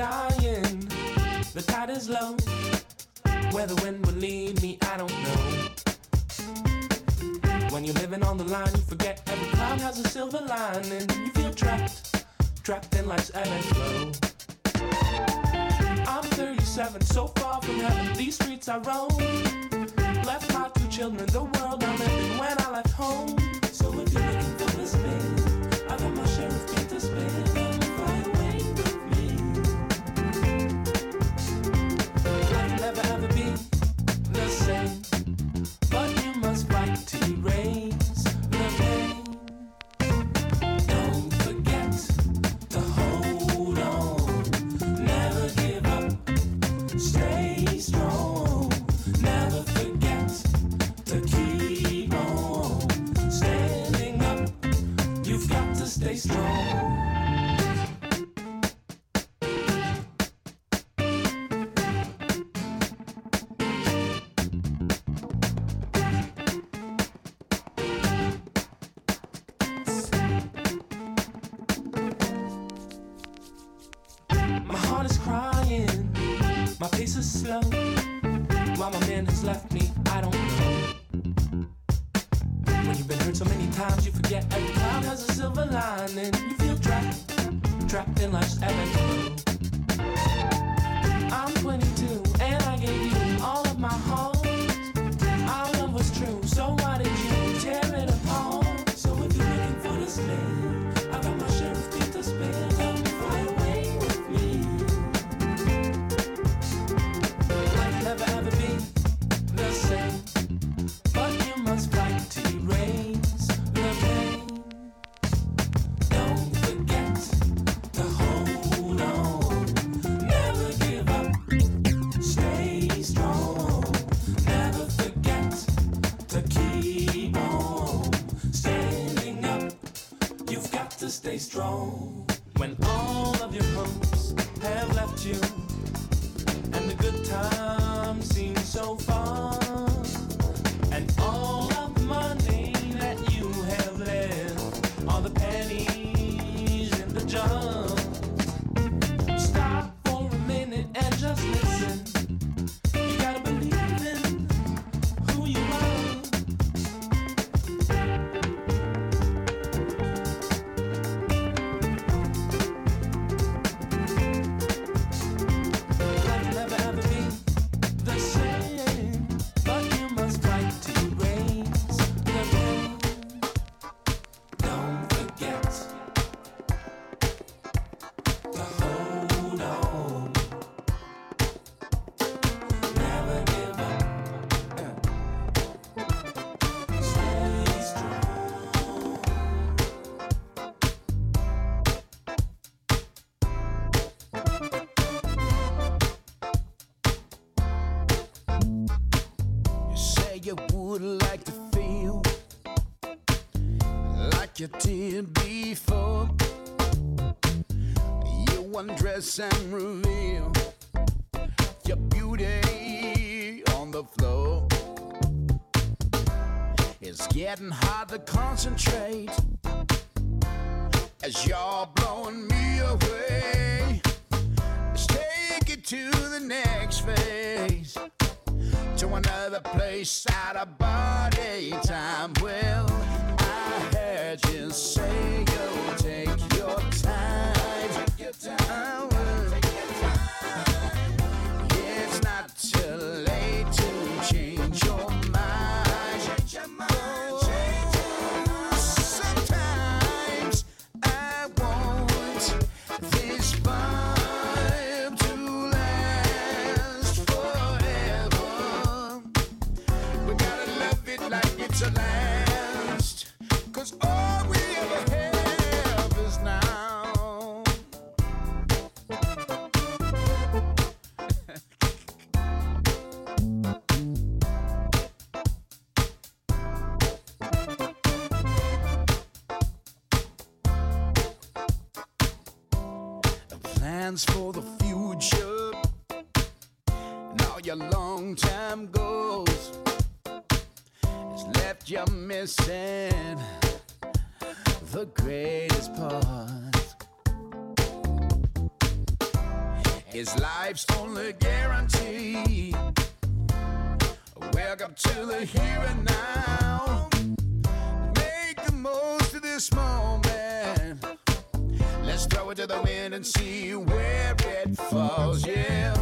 Dying, the tide is low. Where the wind will lead me, I don't know. When you're living on the line, you forget every cloud has a silver lining. You feel trapped, trapped in life's ebb and flow. I'm 37, so far from heaven. These streets I roam. Left my two children, the world I'm when I left home. Heart is crying, my pace is slow. Why my man has left me, I don't know. When you've been hurt so many times, you forget every cloud has a silver lining. You feel trapped, trapped in life's ebb and flow. I'm 22 did before. You undress and reveal your beauty on the floor. It's getting hard to concentrate as you're blowing me away. Let's take it to the next phase to another place out of body time. Well, say you'll is life's only guarantee. Wake up to the here and now. Make the most of this moment. Let's throw it to the wind and see where it falls. Yeah.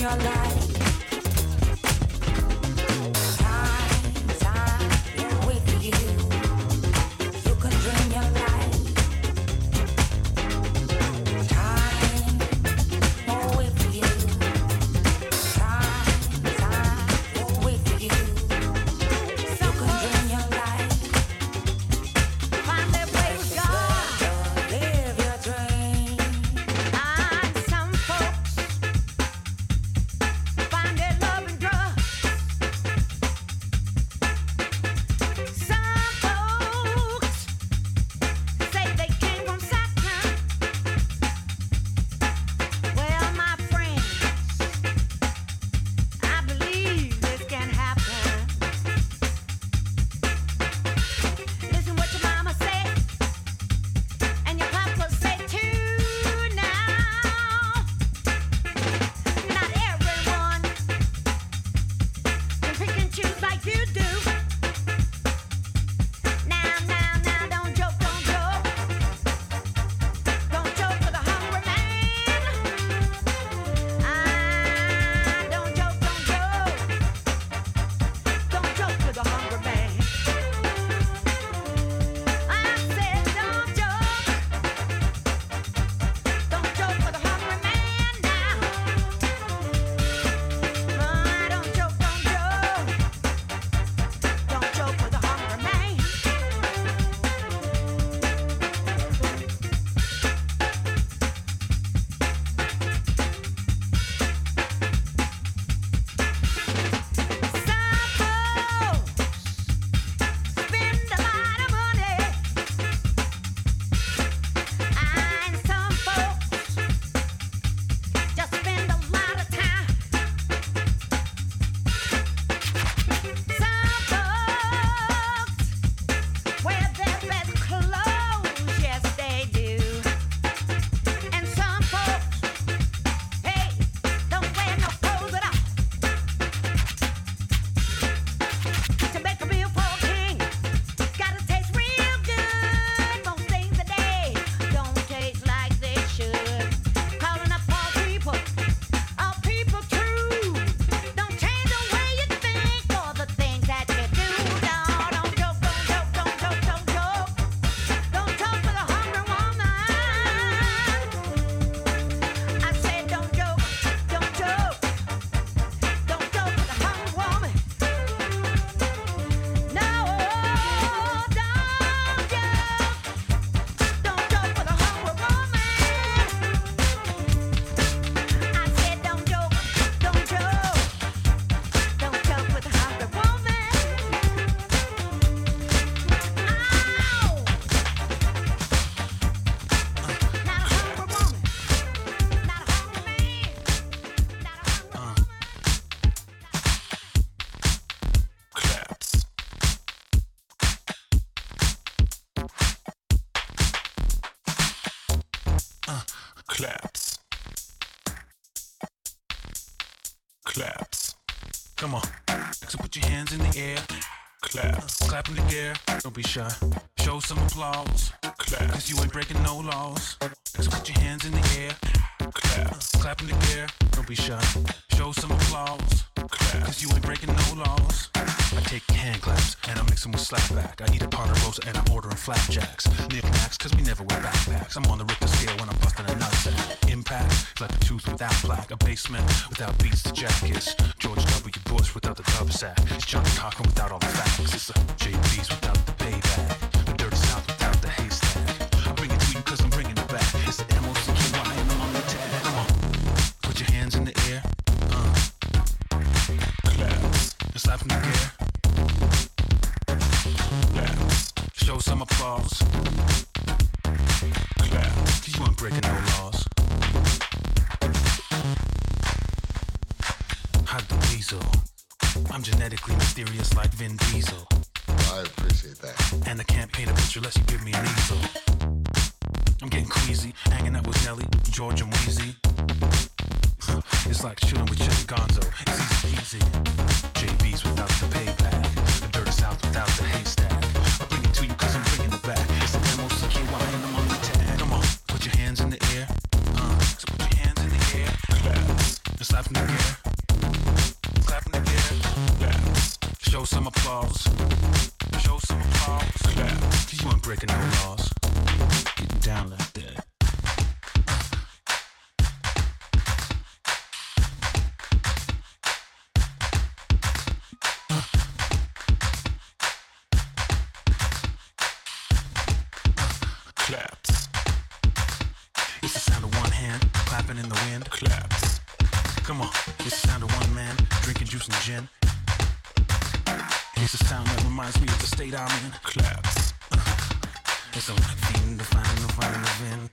your life. Don't be shy. Show some applause. Clap. Cause you ain't breaking no laws. So put your hands in the air. Clap. Clap in the air. Don't be shy. Show some applause. Clap. Cause you ain't breaking no laws. I take hand claps and I mix them with slapback. I eat a roast and I'm ordering flapjacks. Knickknacks, cause we never wear backpacks. I'm on the Richter scale when I'm busting a nutsack. Impact, like a tooth without plaque. A basement without beats to jackets. George W. Bush without the dub sack. It's Johnnie Cochran without all the facts. It's a JB's without the payback. The dirty south without the haystack. I bring it to you cause I'm bringing it back. It's the M-O-C-K-Y and I'm on the tag. Come on. Put your hands in the air. Uh. Claps. And slap in the air. Some applause. Claps. Cause you ain't breaking no laws. Hot the weasel. I'm genetically mysterious like Vin It's a sound that reminds me of the state I'm in. Claps. Uh, it's a feeling to find the find the vin.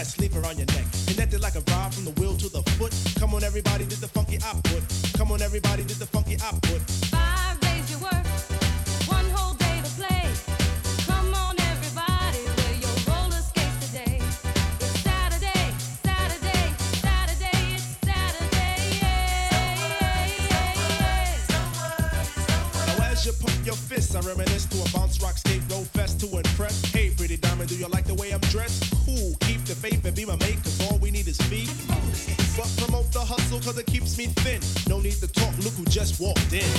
That sleeper on your neck. Connected like a rod from the wheel to the foot. Come on, everybody, did the funky output. Come on, everybody, did the funky output. Five be my mate, cause all we need is feet. But promote the hustle, cause it keeps me thin. No need to talk, look who just walked in.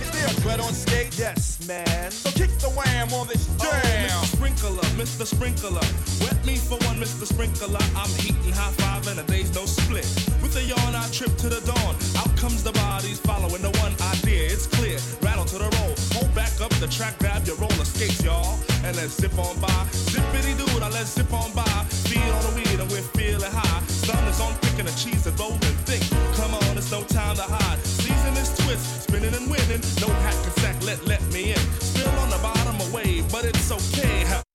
Is there a dread on skate? Yes, man. So kick the wham on this Oh, jam. Mr. Sprinkler, Mr. Sprinkler. Wet me for one, Mr. Sprinkler. I'm heating high five and a day's no split. With a yawn, I trip to the dawn. Out comes the bodies following the one idea. It's clear. Rattle to the roll. Hold back up the track, grab your roller skates, y'all. And let's zip on by. Zippity dude, I let's zip on by. Feed on the weed and we're feeling high. Sun is on thick and the cheese is rolling thick. Come on, it's no time to hide. Season is twist, spinning and winning. No hack and sack, let let me in. Still on the bottom of wave, but it's okay.